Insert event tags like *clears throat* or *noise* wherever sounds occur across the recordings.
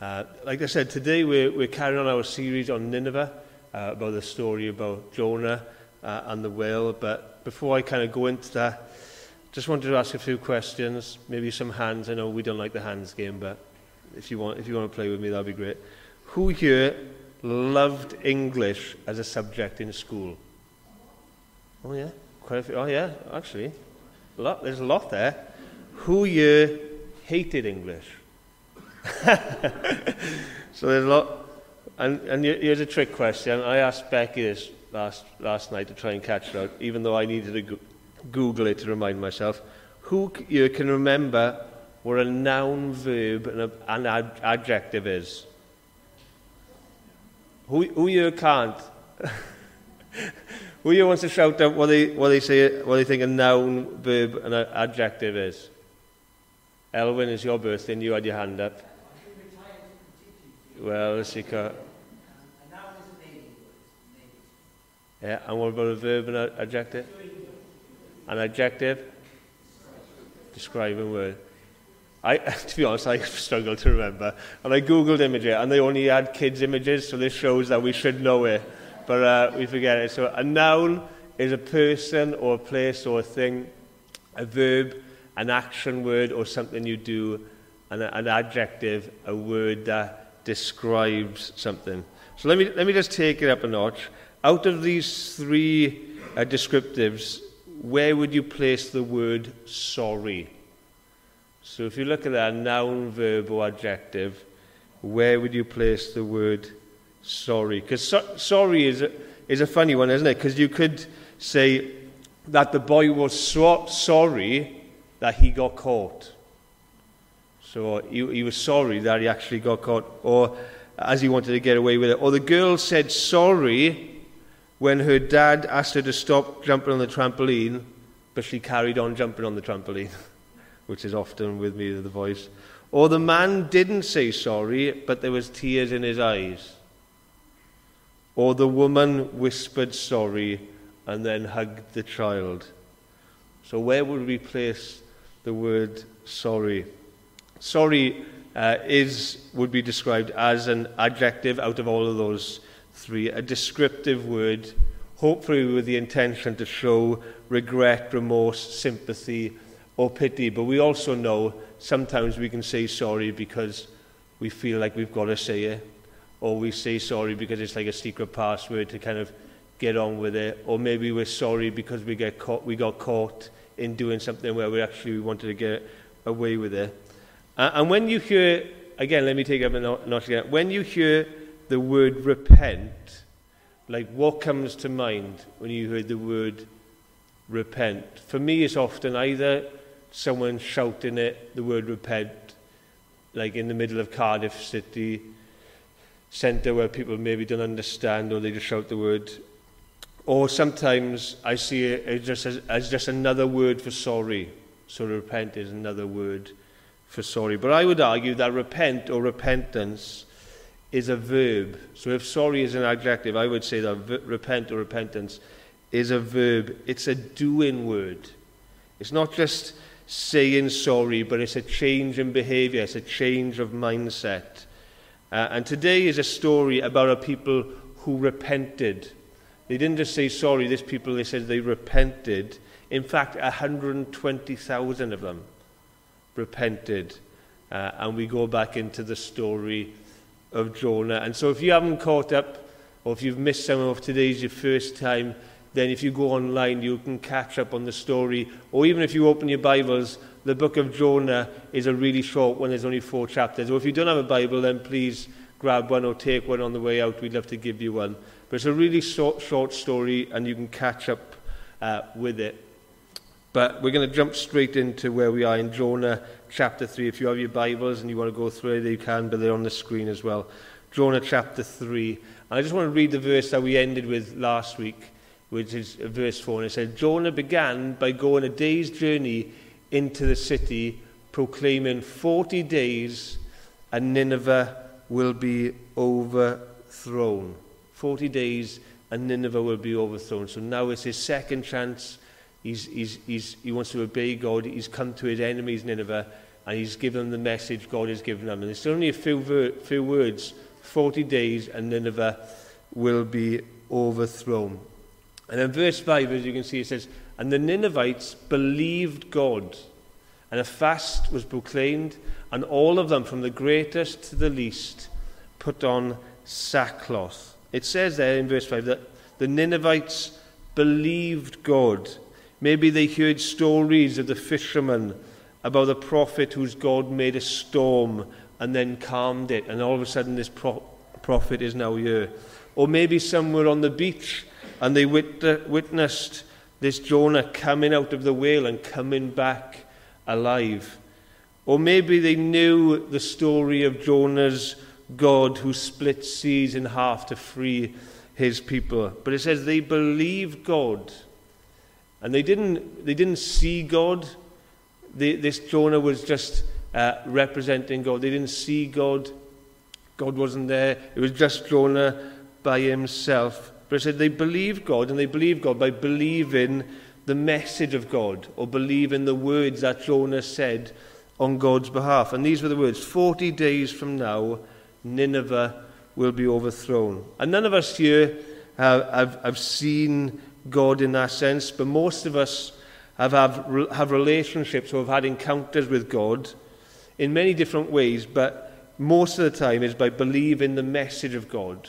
Uh, like I said, today we're, we're carrying on our series on Nineveh, uh, about the story about Jonah uh, and the whale. But before I kind of go into that, just wanted to ask a few questions, maybe some hands. I know we don't like the hands game, but if you want, if you want to play with me, that'd be great. Who here loved English as a subject in school? Oh yeah, quite a few. Oh yeah, actually, a lot, there's a lot there. Who here hated English? *laughs* so there's a lot. And, and here's a trick question. I asked Becky this last, last night to try and catch it out, even though I needed to go Google it to remind myself. Who you can remember what a noun, verb, and a, an ad, adjective is? Who, who you can't? *laughs* who you wants to shout out what they, what they say, what they think a noun, verb, and an adjective is? Elwyn, it's your birthday, and you had your hand up. Well, let's see. Yeah, and what about a verb and an adjective? An adjective? Describing word. I, *laughs* to be honest, I *laughs* struggle to remember. And I googled images, and they only had kids' images, so this shows that we should know it. But uh, we forget it. So a noun is a person or a place or a thing. A verb, an action word or something you do. And an adjective, a word that describes something. So let me, let me just take it up a notch. Out of these three uh, descriptives, where would you place the word sorry? So if you look at that noun, verb, or adjective, where would you place the word sorry? Because so- sorry is a, is a funny one, isn't it? Because you could say that the boy was so- sorry that he got caught. So he, he was sorry that he actually got caught, or as he wanted to get away with it. Or the girl said sorry when her dad asked her to stop jumping on the trampoline, but she carried on jumping on the trampoline. *laughs* which is often with me the voice. Or the man didn't say sorry, but there was tears in his eyes. Or the woman whispered sorry and then hugged the child. So where would we place the word sorry? Sorry uh, is, would be described as an adjective out of all of those three, a descriptive word, hopefully with the intention to show regret, remorse, sympathy, or pity. But we also know sometimes we can say sorry because we feel like we've got to say it, or we say sorry because it's like a secret password to kind of get on with it, or maybe we're sorry because we get caught, we got caught in doing something where we actually wanted to get away with it. Uh, and when you hear, again, let me take up a notch again. When you hear the word repent, like what comes to mind when you hear the word repent? For me, it's often either someone shouting it, the word repent, like in the middle of Cardiff City centre where people maybe don't understand or they just shout the word. Or sometimes I see it just as, as just another word for sorry. So repent is another word for sorry. But I would argue that repent or repentance is a verb. So if sorry is an adjective, I would say that repent or repentance is a verb. It's a doing word. It's not just saying sorry, but it's a change in behavior, it's a change of mindset. Uh, and today is a story about a people who repented. They didn't just say sorry, this people, they said they repented. In fact, 120,000 of them repented. Uh, and we go back into the story of Jonah. And so if you haven't caught up, or if you've missed some of today's your first time, then if you go online, you can catch up on the story. Or even if you open your Bibles, the book of Jonah is a really short one. There's only four chapters. Or if you don't have a Bible, then please grab one or take one on the way out. We'd love to give you one. But it's a really short, short story, and you can catch up uh, with it. But we're going to jump straight into where we are in Jonah chapter 3. If you have your Bibles and you want to go through it, you can, but they're on the screen as well. Jonah chapter 3. And I just want to read the verse that we ended with last week which is verse 4, and it says, Jonah began by going a day's journey into the city, proclaiming 40 days and Nineveh will be overthrown. 40 days and Nineveh will be overthrown. So now it's his second chance. He's, he's, he's, he wants to obey God. He's come to his enemies, Nineveh, and he's given them the message God has given them. And it's only a few, ver- few words 40 days, and Nineveh will be overthrown. And in verse 5, as you can see, it says, And the Ninevites believed God, and a fast was proclaimed, and all of them, from the greatest to the least, put on sackcloth. It says there in verse 5 that the Ninevites believed God. Maybe they heard stories of the fishermen about the prophet whose God made a storm and then calmed it, and all of a sudden this pro- prophet is now here. Or maybe somewhere on the beach and they wit- uh, witnessed this Jonah coming out of the whale and coming back alive. Or maybe they knew the story of Jonah's God who split seas in half to free his people. But it says they believed God. And they didn't, they didn't see God. They, this Jonah was just uh, representing God. They didn't see God. God wasn't there. It was just Jonah by himself. But it said they believed God, and they believed God by believing the message of God or believing the words that Jonah said on God's behalf. And these were the words 40 days from now, Nineveh will be overthrown. And none of us here have, have, have seen God in that sense, but most of us have, have, have relationships or have had encounters with God in many different ways, but most of the time is by believing the message of God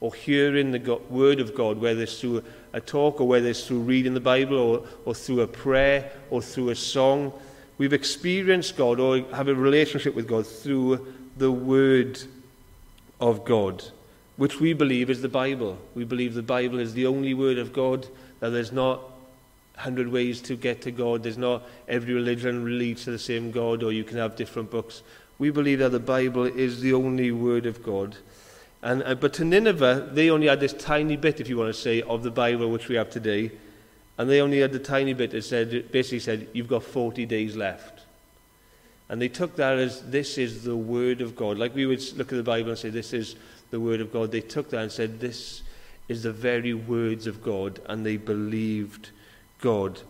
or hearing the God, word of God, whether it's through a talk or whether it's through reading the Bible or, or through a prayer or through a song. We've experienced God or have a relationship with God through the word of God. Which we believe is the Bible. We believe the Bible is the only word of God, that there's not hundred ways to get to God. There's not every religion leads to the same God, or you can have different books. We believe that the Bible is the only word of God. And, uh, but to Nineveh, they only had this tiny bit, if you want to say, of the Bible which we have today. And they only had the tiny bit that said, basically said, you've got 40 days left. And they took that as this is the Word of God. Like we would look at the Bible and say, this is the Word of God. They took that and said, this is the very words of God. And they believed God.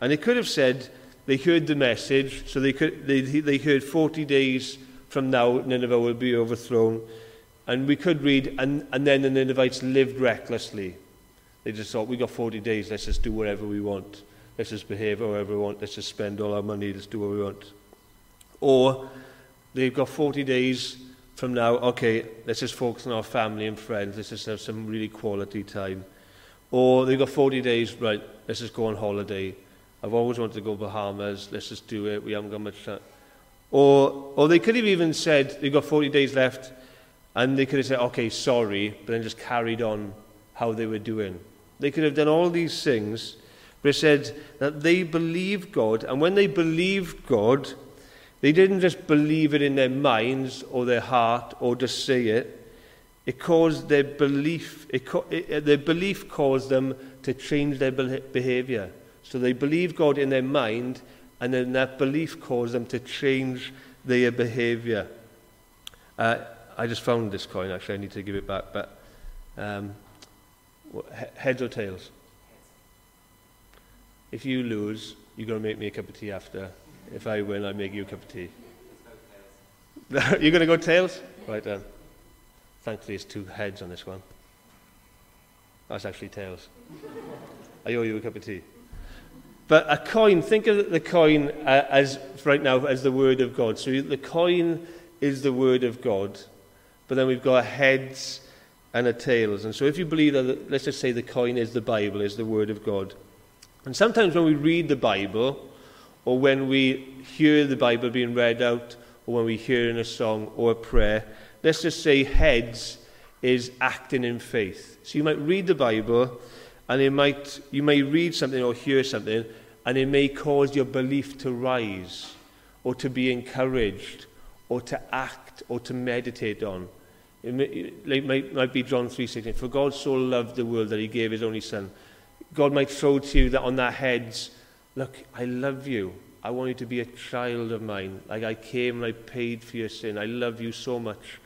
And they could have said, they heard the message, so they, could, they, they heard 40 days from now, Nineveh will be overthrown. And we could read, and, and then the Ninevites lived recklessly. They just thought, we got 40 days, let's just do whatever we want. Let's just behave however we want. Let's just spend all our money, let's do what we want. Or they've got 40 days from now, okay, let's just focus on our family and friends. Let's just have some really quality time. Or they've got 40 days, right, let's just go on holiday. I've always wanted to go Bahamas, let's just do it, we haven't got much time. Or, or they could have even said, they've got 40 days left, and they could have said, okay, sorry, but then just carried on how they were doing. They could have done all these things, but it said that they believed God, and when they believed God, they didn't just believe it in their minds or their heart or just say it. It caused their belief, it, it, their belief caused them to change their behavior. So they believed God in their mind, and then that belief caused them to change their behavior. Uh, I just found this coin, actually. I need to give it back. But um, heads or tails? If you lose, you're going to make me a cup of tea after. If I win, I make you a cup of tea. *laughs* you're going to go tails? Right then. Thankfully, it's two heads on this one. That's actually tails. I owe you a cup of tea. But a coin, think of the coin uh, as, right now, as the Word of God. So the coin is the Word of God but then we've got heads and a tails. And so if you believe that, let's just say the coin is the Bible, is the Word of God. And sometimes when we read the Bible, or when we hear the Bible being read out, or when we hear in a song or a prayer, let's just say heads is acting in faith. So you might read the Bible and it might, you may read something or hear something and it may cause your belief to rise or to be encouraged or to act or to meditate on. It, may, it might, might be John 3.16, for God so loved the world that he gave his only son. God might throw to you that on that heads look, I love you. I want you to be a child of mine. Like I came and I paid for your sin. I love you so much.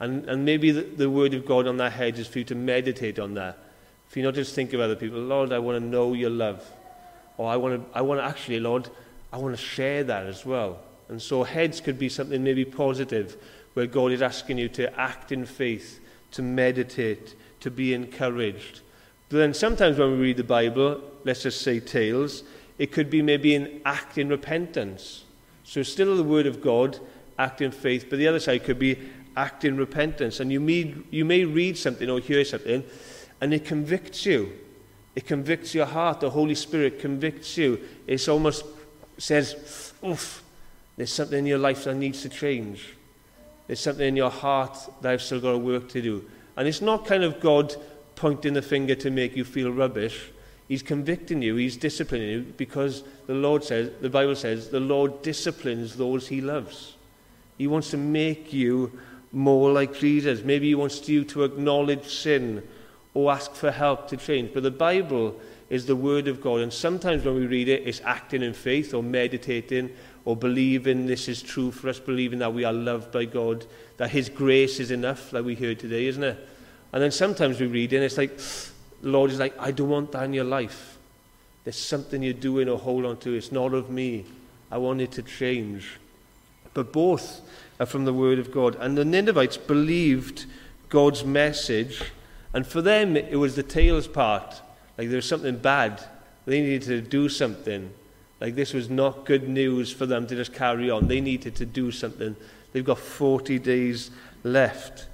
And, and maybe the, the word of God on that head is for you to meditate on that. For you not just think of other people. Lord, I want to know your love. Or I want to, I want to actually, Lord, I want to share that as well. And so heads could be something maybe positive, where God is asking you to act in faith, to meditate, to be encouraged. But then sometimes when we read the Bible, let's just say tales, it could be maybe an act in repentance. So still the word of God, act in faith, but the other side could be act in repentance. And you may, you may read something or hear something, and it convicts you. It convicts your heart. The Holy Spirit convicts you. It almost says, oof, there's something in your life that needs to change. There's something in your heart that I've still got work to do. And it's not kind of God pointing the finger to make you feel rubbish. He's convicting you, he's disciplining you because the Lord says, the Bible says, the Lord disciplines those he loves. He wants to make you more like Jesus. Maybe he wants you to acknowledge sin or ask for help to change. But the Bible is the Word of God, and sometimes when we read it, it's acting in faith or meditating or believing this is true for us, believing that we are loved by God, that His grace is enough, like we heard today, isn't it? And then sometimes we read it and it's like, the Lord is like, I don't want that in your life. There's something you're doing or hold on to. It's not of me. I want it to change. But both are from the Word of God. And the Ninevites believed God's message, and for them it was the tails part. Like there was something bad. They needed to do something. Like this was not good news for them to just carry on. They needed to do something. They've got 40 days left.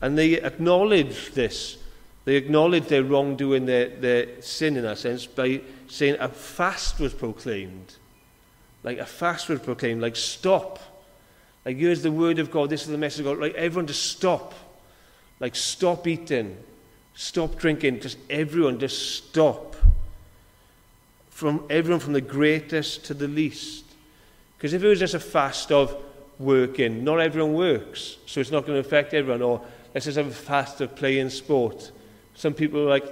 And they acknowledge this. They acknowledge their wrongdoing, their, their sin in that sense, by saying a fast was proclaimed. Like a fast was proclaimed, like stop. Like here's the word of God, this is the message of God. Like everyone just stop. Like stop eating, stop drinking, just everyone just stop from everyone from the greatest to the least. Because if it was just a fast of working, not everyone works, so it's not going to affect everyone. Or let's just have a fast of playing sport. Some people are like,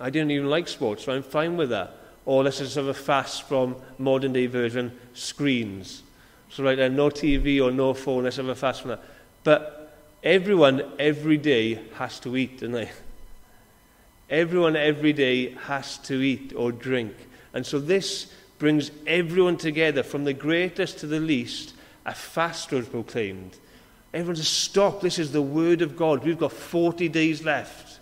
I didn't even like sports, so I'm fine with that. Or let's just have a fast from modern day version screens. So right no TV or no phone, let's have a fast from that. But everyone every day has to eat, don't they? *laughs* Everyone every day has to eat or drink. And so this brings everyone together, from the greatest to the least. A fast was proclaimed. Everyone says, Stop, this is the word of God. We've got 40 days left.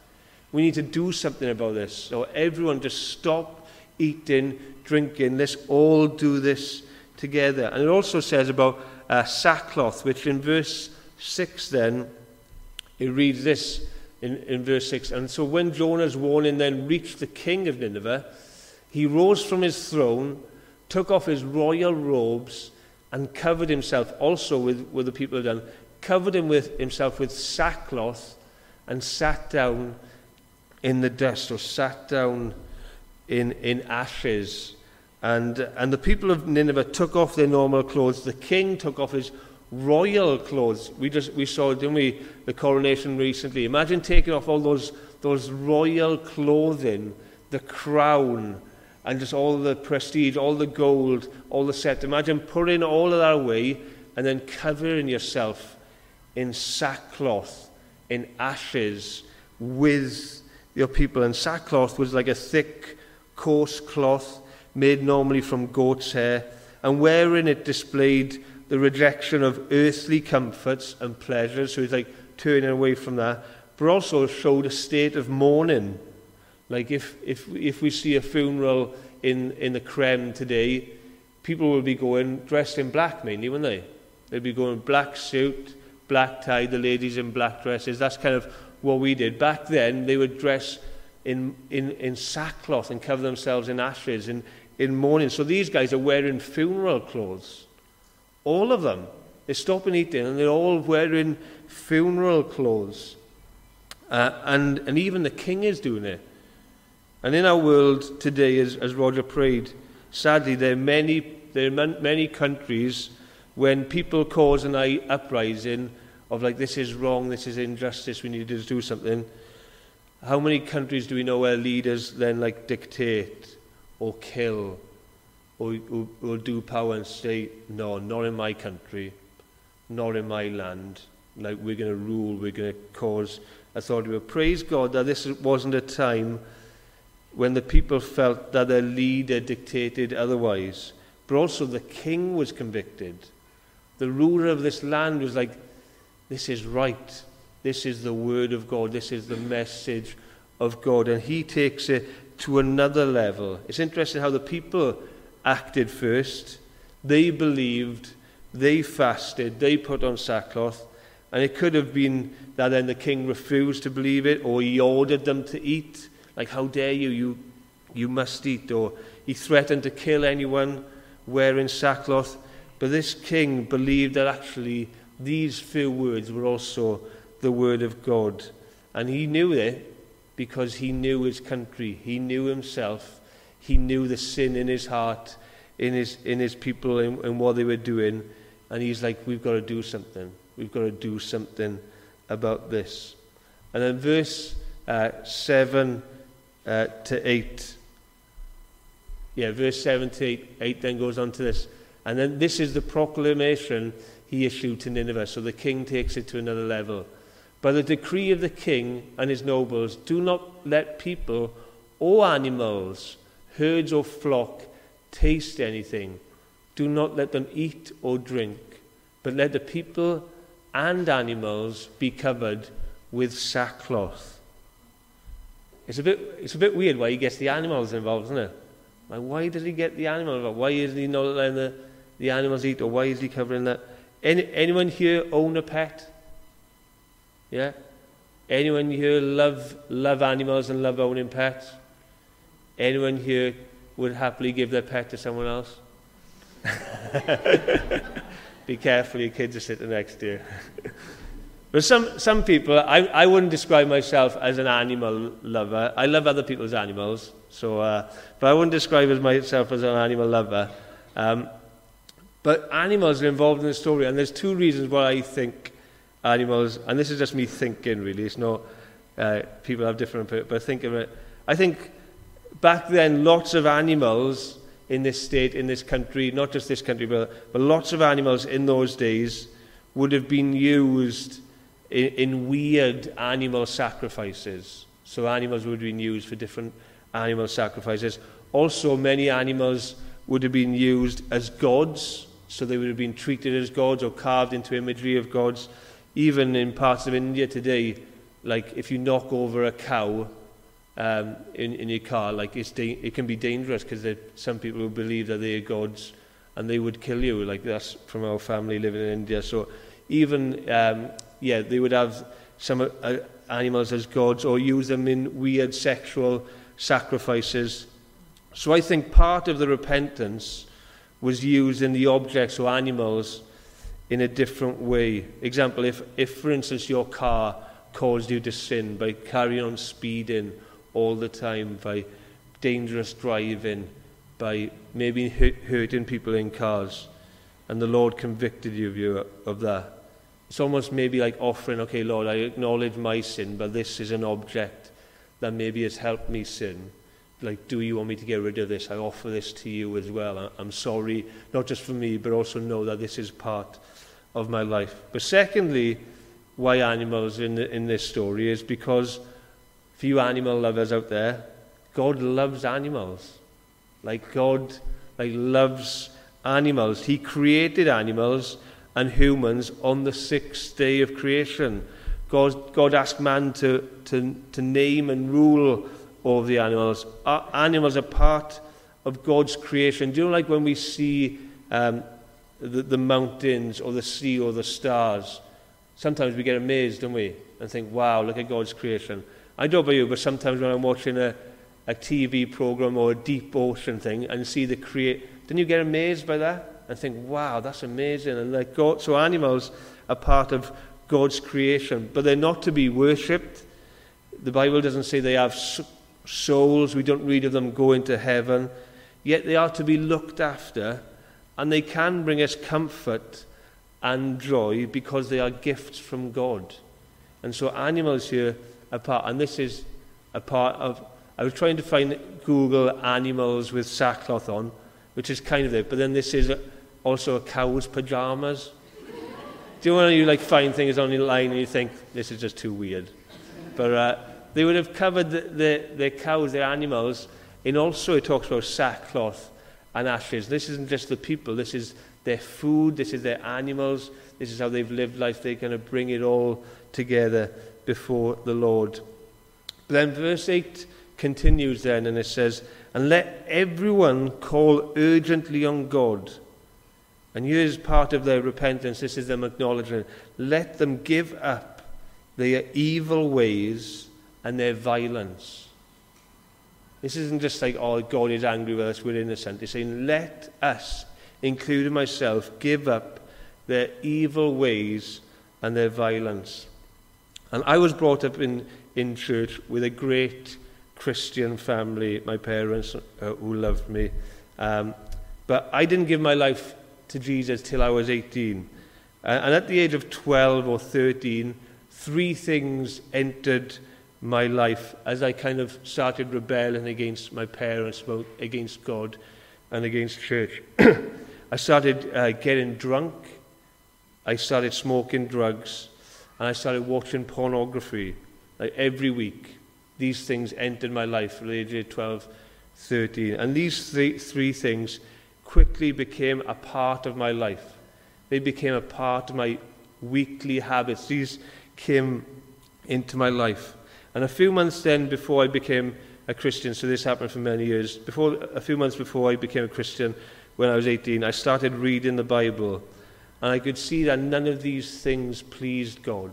We need to do something about this. So everyone just stop eating, drinking. Let's all do this together. And it also says about uh, sackcloth, which in verse 6 then, it reads this in, in verse 6. And so when Jonah's warning then reached the king of Nineveh, he rose from his throne, took off his royal robes, and covered himself also with, with the people had done, covered him with himself with sackcloth, and sat down in the dust, or sat down in, in ashes. And, and the people of Nineveh took off their normal clothes. The king took off his royal clothes. We just we saw, didn't we, the coronation recently. Imagine taking off all those, those royal clothing, the crown, and just all the prestige, all the gold, all the set. Imagine putting all of that away and then covering yourself in sackcloth, in ashes, with your people. And sackcloth was like a thick, coarse cloth made normally from goat's hair, and wherein it displayed the rejection of earthly comforts and pleasures. So he's like turning away from that, but also showed a state of mourning like if, if, if we see a funeral in, in the Creme today, people will be going dressed in black mainly, won't they? They'll be going black suit, black tie, the ladies in black dresses. That's kind of what we did. Back then, they would dress in, in, in sackcloth and cover themselves in ashes in, in mourning. So these guys are wearing funeral clothes. All of them. They're stopping eating and they're all wearing funeral clothes. Uh, and, and even the king is doing it. And in our world today, as, as Roger prayed, sadly, there are, many, there are many countries when people cause an uprising of like, this is wrong, this is injustice, we need to do something. How many countries do we know where leaders then like dictate or kill or, or, or do power and say, no, not in my country, not in my land. Like, we're going to rule, we're going to cause authority. But praise God that this wasn't a time when the people felt that their leader dictated otherwise. But also the king was convicted. The ruler of this land was like, this is right. This is the word of God. This is the message of God. And he takes it to another level. It's interesting how the people acted first. They believed, they fasted, they put on sackcloth. And it could have been that then the king refused to believe it, or he ordered them to eat. Like, how dare you? You, you must eat. Or he threatened to kill anyone wearing sackcloth. But this king believed that actually these few words were also the word of God. And he knew it because he knew his country, he knew himself, he knew the sin in his heart, in his, in his people, and, what they were doing. And he's like, We've got to do something. We've got to do something about this. And then verse uh, 7 uh, to 8. Yeah, verse 7 to 8, 8 then goes on to this. And then this is the proclamation he issued to Nineveh. So the king takes it to another level. By the decree of the king and his nobles, do not let people or animals, herds or flock, taste anything. Do not let them eat or drink, but let the people and animals be covered with sackcloth. It's a bit, it's a bit weird why he gets the animals involved, isn't it? Like, why does he get the animals involved? Why is he not letting the, the animals eat, or why is he covering that? Any, anyone here own a pet? Yeah? Anyone here love, love animals and love owning pets? Anyone here would happily give their pet to someone else? *laughs* Be careful, your kids are sitting next to you. but some, some people, I, I wouldn't describe myself as an animal lover. I love other people's animals, so, uh, but I wouldn't describe myself as an animal lover. Um, but animals are involved in the story, and there's two reasons why I think animals, and this is just me thinking really, it's not, uh, people have different but think of it. I think back then lots of animals in this state, in this country, not just this country, but, but lots of animals in those days would have been used in, in weird animal sacrifices. So animals would have been used for different animal sacrifices. Also, many animals would have been used as gods, so they would have been treated as gods or carved into imagery of gods. Even in parts of India today, like if you knock over a cow, um, in, in your car, like it's it can be dangerous because some people who believe that they are gods and they would kill you. Like that's from our family living in India. So even, um, yeah, they would have some uh, animals as gods or use them in weird sexual sacrifices. So I think part of the repentance was used in the objects or animals in a different way. Example, if, if for instance your car caused you to sin by carrying on speeding all the time by dangerous driving, by maybe hurting people in cars, and the Lord convicted you of, you of that. It's almost maybe like offering, okay, Lord, I acknowledge my sin, but this is an object that maybe has helped me sin. like, do you want me to get rid of this? I offer this to you as well. I'm sorry, not just for me, but also know that this is part of my life. But secondly, why animals in, the, in this story is because for you animal lovers out there, God loves animals. Like God like loves animals. He created animals and humans on the sixth day of creation. God, God asked man to, to, to name and rule over the animals. Our animals are part of God's creation. Do you know, like when we see um, the, the mountains or the sea or the stars, sometimes we get amazed, don't we? And think, wow, look at God's creation. I don't know about you, but sometimes when I'm watching a, a TV program or a deep ocean thing and see the create, don't you get amazed by that and think, wow, that's amazing? And like God, so animals are part of God's creation, but they're not to be worshipped. The Bible doesn't say they have souls. We don't read of them going to heaven. Yet they are to be looked after, and they can bring us comfort and joy because they are gifts from God. And so animals here a part, and this is a part of. I was trying to find Google animals with sackcloth on, which is kind of it, but then this is also a cow's pajamas. Do you want to you like find things online and you think this is just too weird? But uh, they would have covered the, the, the cows, their animals, and also it talks about sackcloth and ashes. This isn't just the people, this is their food, this is their animals, this is how they've lived life. They're going to bring it all together before the Lord. But then verse 8 continues then and it says, And let everyone call urgently on God. And here's part of their repentance. This is them acknowledging, let them give up their evil ways and their violence. This isn't just like, oh, God is angry with us, we're innocent. He's saying, let us, including myself, give up their evil ways and their violence. And I was brought up in, in church with a great Christian family, my parents uh, who loved me. Um, but I didn't give my life to Jesus till I was 18. Uh, and at the age of 12 or 13, three things entered my life as I kind of started rebelling against my parents, against God, and against church. *clears throat* I started uh, getting drunk, I started smoking drugs, and I started watching pornography like every week. These things entered my life at the age of 12, 13. And these three, three things quickly became a part of my life. They became a part of my weekly habits. These came into my life. And a few months then, before I became a Christian, so this happened for many years, before, a few months before I became a Christian, when I was 18, I started reading the Bible. And I could see that none of these things pleased God,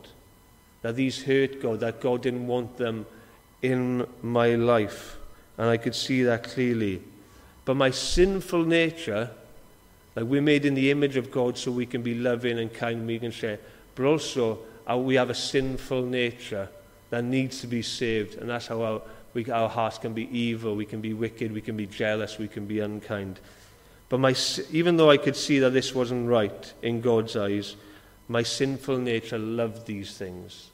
that these hurt God, that God didn't want them in my life. And I could see that clearly. But my sinful nature, like we're made in the image of God so we can be loving and kind, we can share, but also uh, we have a sinful nature that needs to be saved. And that's how our, we, our hearts can be evil, we can be wicked, we can be jealous, we can be unkind. But my, even though I could see that this wasn't right in God's eyes, my sinful nature loved these things.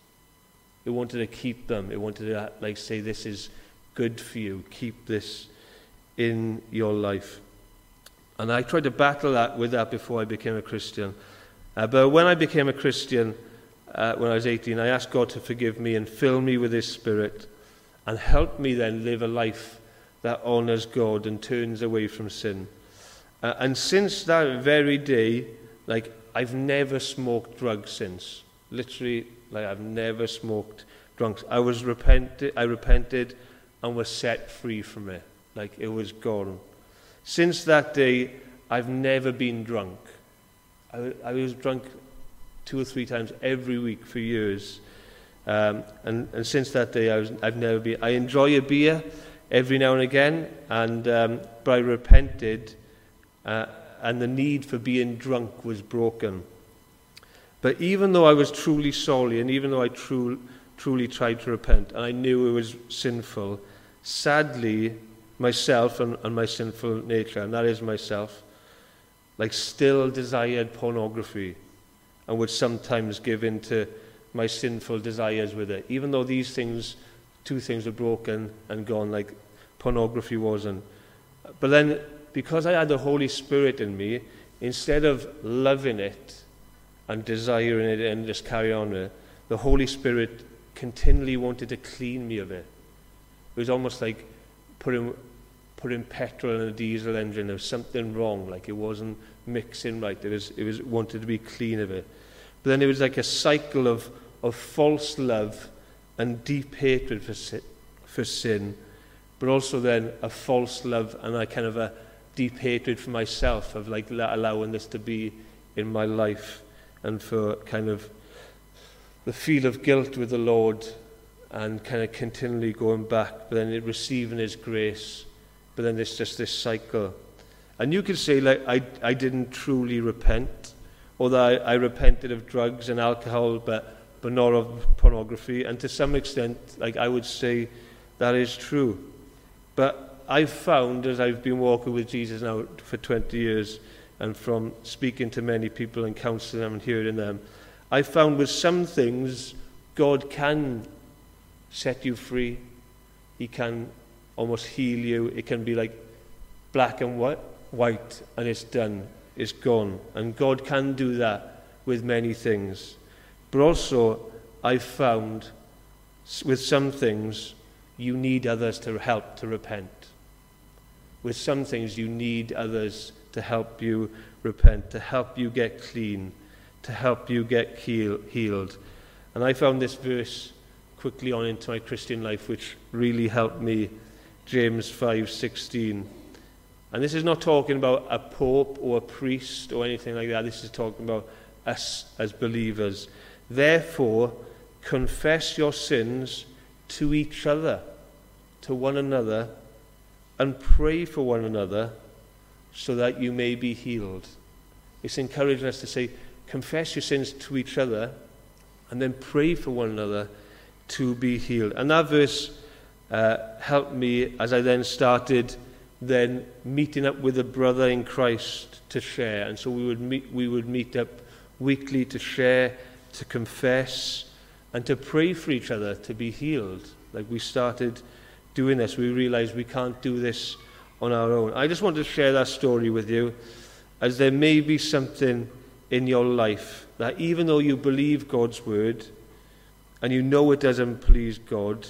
It wanted to keep them. It wanted to like say, this is good for you. Keep this in your life. And I tried to battle that with that before I became a Christian. Uh, but when I became a Christian, uh, when I was 18, I asked God to forgive me and fill me with His Spirit and help me then live a life that honors God and turns away from sin. Uh, and since that very day, like, I've never smoked drugs since. Literally, like, I've never smoked drugs. I was repented, I repented and was set free from it. Like, it was gone. Since that day, I've never been drunk. I, I was drunk two or three times every week for years. Um, and, and since that day, I was, I've never been. I enjoy a beer every now and again, and, um, but I repented, uh, and the need for being drunk was broken. But even though I was truly sorry, and even though I tru- truly tried to repent, and I knew it was sinful, sadly, myself and, and my sinful nature, and that is myself, like still desired pornography and would sometimes give in to my sinful desires with it. Even though these things, two things were broken and gone, like pornography wasn't. But then, because I had the Holy Spirit in me, instead of loving it and desiring it and just carry on with it, the Holy Spirit continually wanted to clean me of it. It was almost like putting, putting petrol in a diesel engine. There was something wrong, like it wasn't mixing right. It was, it was wanted to be clean of it. But then it was like a cycle of, of false love and deep hatred for sin, for sin, but also then a false love and a kind of a deep hatred for myself of like allowing this to be in my life and for kind of the feel of guilt with the Lord and kind of continually going back, but then receiving His grace, but then it's just this cycle. And you could say, like, I, I didn't truly repent, although I, I repented of drugs and alcohol, but, but not of pornography. And to some extent, like, I would say that is true. But I've found, as I've been walking with Jesus now for 20 years, and from speaking to many people and counseling them and hearing them, I found with some things, God can set you free. He can almost heal you. It can be like black and white, and it's done, it's gone. And God can do that with many things. But also, I've found with some things, you need others to help to repent. With some things, you need others to help you repent, to help you get clean, to help you get heal, healed. And I found this verse quickly on into my Christian life, which really helped me. James 5:16. And this is not talking about a pope or a priest or anything like that. This is talking about us as believers. Therefore, confess your sins to each other, to one another, and pray for one another so that you may be healed. It's encouraging us to say, confess your sins to each other and then pray for one another to be healed. And that verse uh, helped me as I then started then meeting up with a brother in Christ to share. And so we would meet, we would meet up weekly to share, to confess, and to pray for each other to be healed. Like we started doing this, we realized we can't do this on our own. I just want to share that story with you, as there may be something in your life that even though you believe God's word and you know it doesn't please God,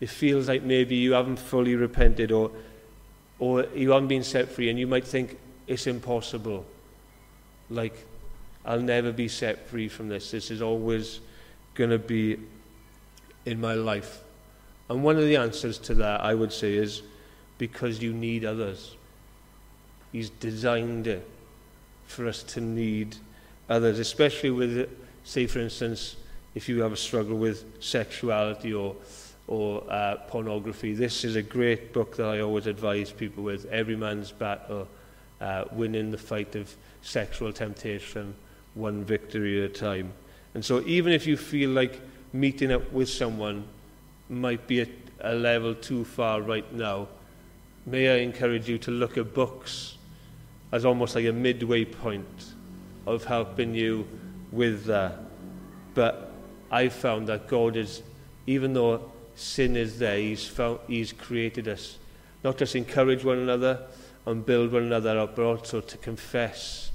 it feels like maybe you haven't fully repented or, or you haven't been set free, and you might think it's impossible. Like, I'll never be set free from this. This is always going to be in my life. And one of the answers to that, I would say, is because you need others. He's designed it for us to need others, especially with, say, for instance, if you have a struggle with sexuality or, or uh, pornography. This is a great book that I always advise people with, Every Man's Battle, uh, Winning the Fight of Sexual Temptation, One Victory at a Time. And so even if you feel like meeting up with someone might be a, a level too far right now, may I encourage you to look at books as almost like a midway point of helping you with that. But I found that God is, even though sin is there. He's, found, he's created us. Not just encourage one another and build one another up, but also to confess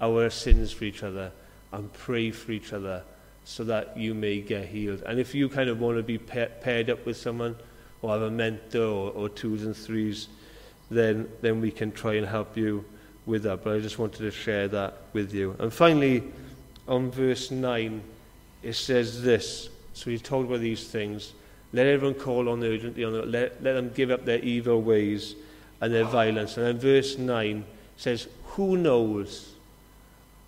our sins for each other and pray for each other so that you may get healed. And if you kind of want to be pa paired up with someone or have a mentor or, or twos and threes, then, then we can try and help you with that. But I just wanted to share that with you. And finally, on verse 9, it says this. So he's talked about these things. Let everyone call on urgently on. Let, let them give up their evil ways and their violence. And then verse 9 says, Who knows?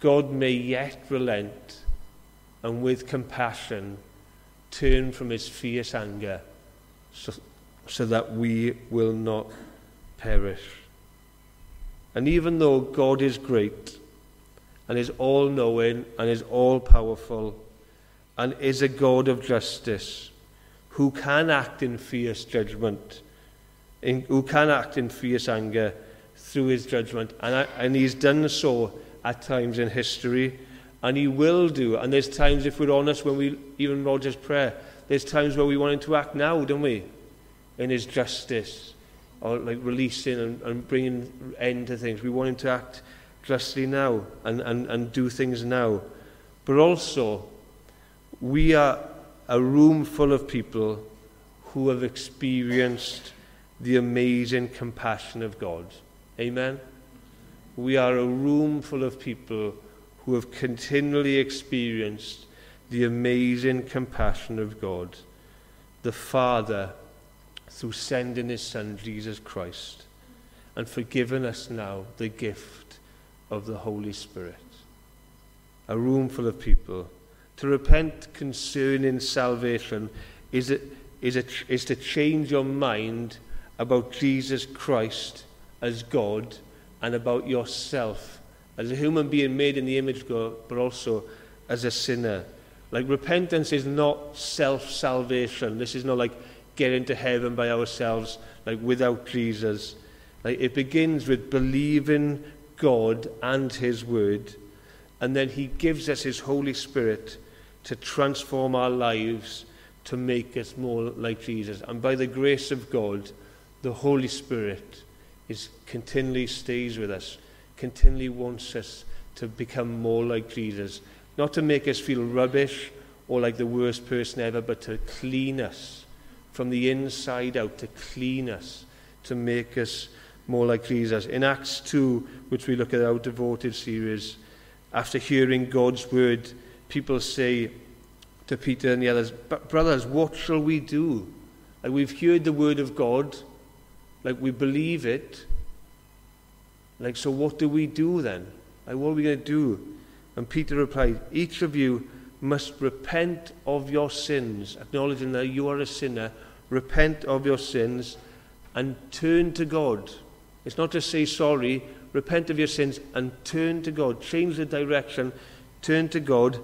God may yet relent and with compassion turn from his fierce anger so, so that we will not perish. And even though God is great and is all knowing and is all powerful and is a God of justice, who can act in fierce judgment, in, who can act in fierce anger through his judgment. And, I, and he's done so at times in history, and he will do. And there's times, if we're honest, when we, even Roger's prayer, there's times where we want him to act now, don't we? In his justice, or like releasing and, and bringing end to things. We want him to act justly now and, and, and do things now. But also, we are a room full of people who have experienced the amazing compassion of God. Amen? We are a room full of people who have continually experienced the amazing compassion of God, the Father, through sending his Son, Jesus Christ, and forgiving us now the gift of the Holy Spirit. A room full of people. To repent concerning salvation is, is, is to change your mind about Jesus Christ as God and about yourself as a human being made in the image of God, but also as a sinner. Like repentance is not self salvation. This is not like getting to heaven by ourselves, like without Jesus. Like it begins with believing God and His Word, and then He gives us His Holy Spirit to transform our lives to make us more like Jesus. And by the grace of God, the Holy Spirit is continually stays with us, continually wants us to become more like Jesus. Not to make us feel rubbish or like the worst person ever, but to clean us from the inside out, to clean us, to make us more like Jesus. In Acts 2, which we look at our devoted series, after hearing God's word, people say to Peter and the others, Brothers, what shall we do? Like we've heard the word of God, like we believe it. Like, so what do we do then? Like, what are we going to do? And Peter replied, Each of you must repent of your sins, acknowledging that you are a sinner, repent of your sins, and turn to God. It's not to say sorry, repent of your sins and turn to God. Change the direction, turn to God,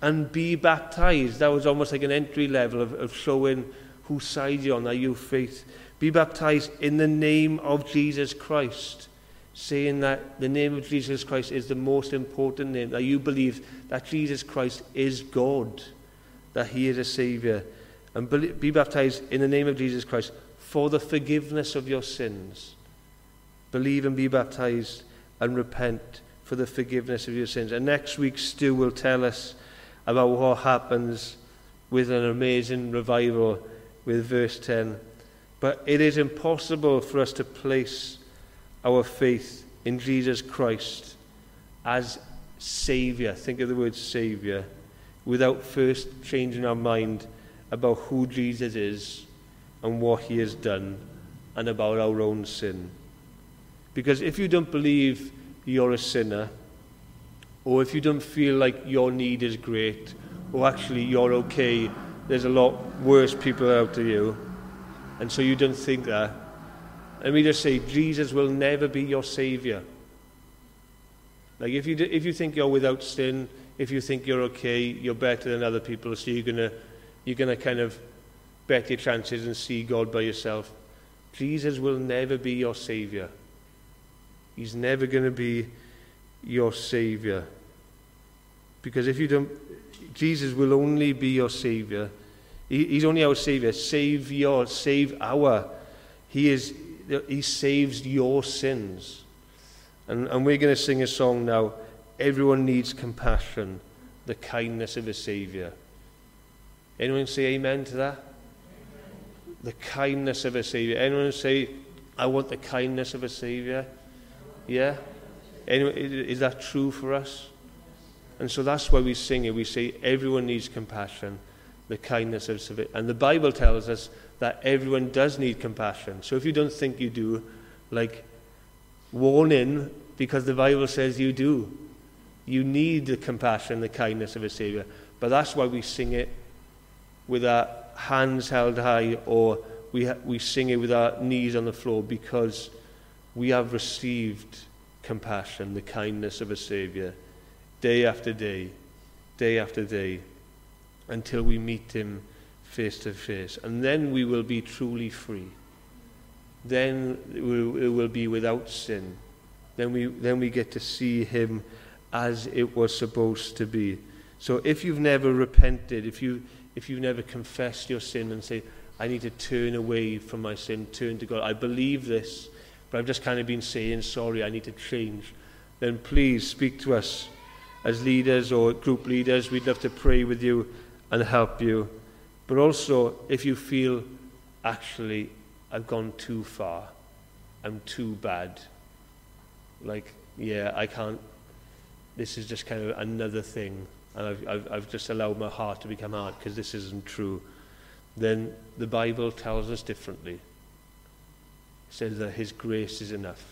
and be baptized. That was almost like an entry level of, of showing whose side you're on, are you faith? Be baptized in the name of Jesus Christ, saying that the name of Jesus Christ is the most important name, that you believe that Jesus Christ is God, that he is a Savior. And be baptized in the name of Jesus Christ for the forgiveness of your sins. Believe and be baptized and repent for the forgiveness of your sins. And next week, Stu will tell us. About what happens with an amazing revival with verse 10. But it is impossible for us to place our faith in Jesus Christ as Saviour, think of the word Saviour, without first changing our mind about who Jesus is and what he has done and about our own sin. Because if you don't believe you're a sinner, or if you don't feel like your need is great, or actually you're okay, there's a lot worse people out to you, and so you don't think that, let me just say, Jesus will never be your Savior. Like, if you, if you think you're without sin, if you think you're okay, you're better than other people, so you're to you're gonna kind of bet your chances and see God by yourself. Jesus will never be your Savior. He's never going to be your Savior. Because if you don't, Jesus will only be your Savior. He, he's only our Savior. Save your, save our. He is he saves your sins. And, and we're going to sing a song now. Everyone needs compassion, the kindness of a Saviour. Anyone say amen to that? The kindness of a Saviour. Anyone say, I want the kindness of a Saviour? Yeah? Anyone, is that true for us? And so that's why we sing it. We say, everyone needs compassion, the kindness of Saviour. And the Bible tells us that everyone does need compassion. So if you don't think you do, like, warn in because the Bible says you do. You need the compassion, the kindness of a Savior. But that's why we sing it with our hands held high or we, ha- we sing it with our knees on the floor because we have received compassion, the kindness of a Savior, day after day, day after day, until we meet Him face to face. And then we will be truly free. Then it will be without sin. Then we, then we get to see Him as it was supposed to be. So if you've never repented, if, you, if you've never confessed your sin and say, I need to turn away from my sin, turn to God, I believe this, but I've just kind of been saying, sorry, I need to change, then please speak to us as leaders or group leaders. We'd love to pray with you and help you. But also, if you feel, actually, I've gone too far, I'm too bad, like, yeah, I can't, this is just kind of another thing, and I've, I've, I've just allowed my heart to become hard because this isn't true, then the Bible tells us differently. It says that His grace is enough.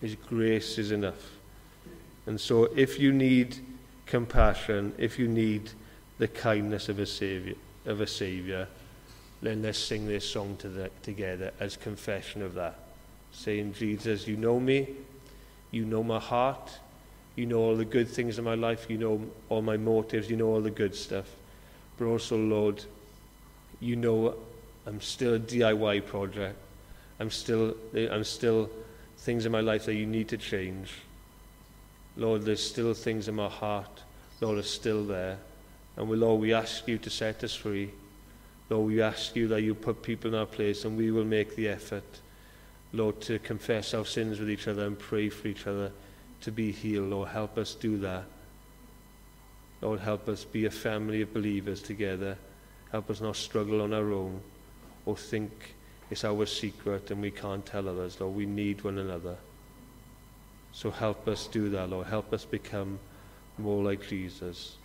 His grace is enough. And so, if you need compassion, if you need the kindness of a Savior, of a Saviour, then let's sing this song to the, together as confession of that. Saying, Jesus, you know me, you know my heart, you know all the good things in my life, you know all my motives, you know all the good stuff. But also, Lord, you know I'm still a DIY project. I'm still, I'm still things in my life that you need to change. Lord, there's still things in my heart. Lord, are still there. And we, Lord, we ask you to set us free. Lord, we ask you that you put people in our place and we will make the effort, Lord, to confess our sins with each other and pray for each other to be healed. Lord, help us do that. Lord, help us be a family of believers together. Help us not struggle on our own or think It's our secret and we can't tell others, Lord. We need one another. So help us do that, Lord. Help us become more like Jesus.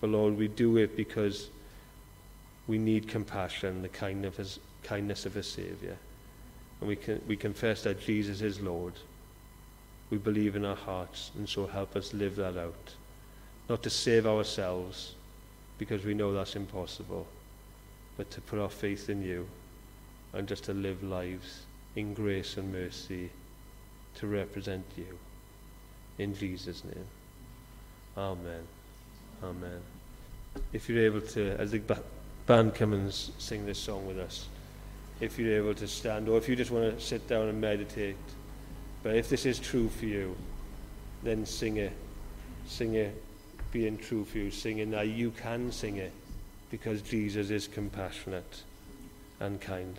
But Lord, we do it because we need compassion, the kindness of his, kindness of his Saviour. And we, can, we confess that Jesus is Lord. We believe in our hearts, and so help us live that out. Not to save ourselves, because we know that's impossible, but to put our faith in you and just to live lives in grace and mercy to represent you. In Jesus' name. Amen. Amen. If you're able to, as the band come and sing this song with us, if you're able to stand, or if you just want to sit down and meditate, but if this is true for you, then sing it. Sing it being true for you, singing that you can sing it because Jesus is compassionate and kind.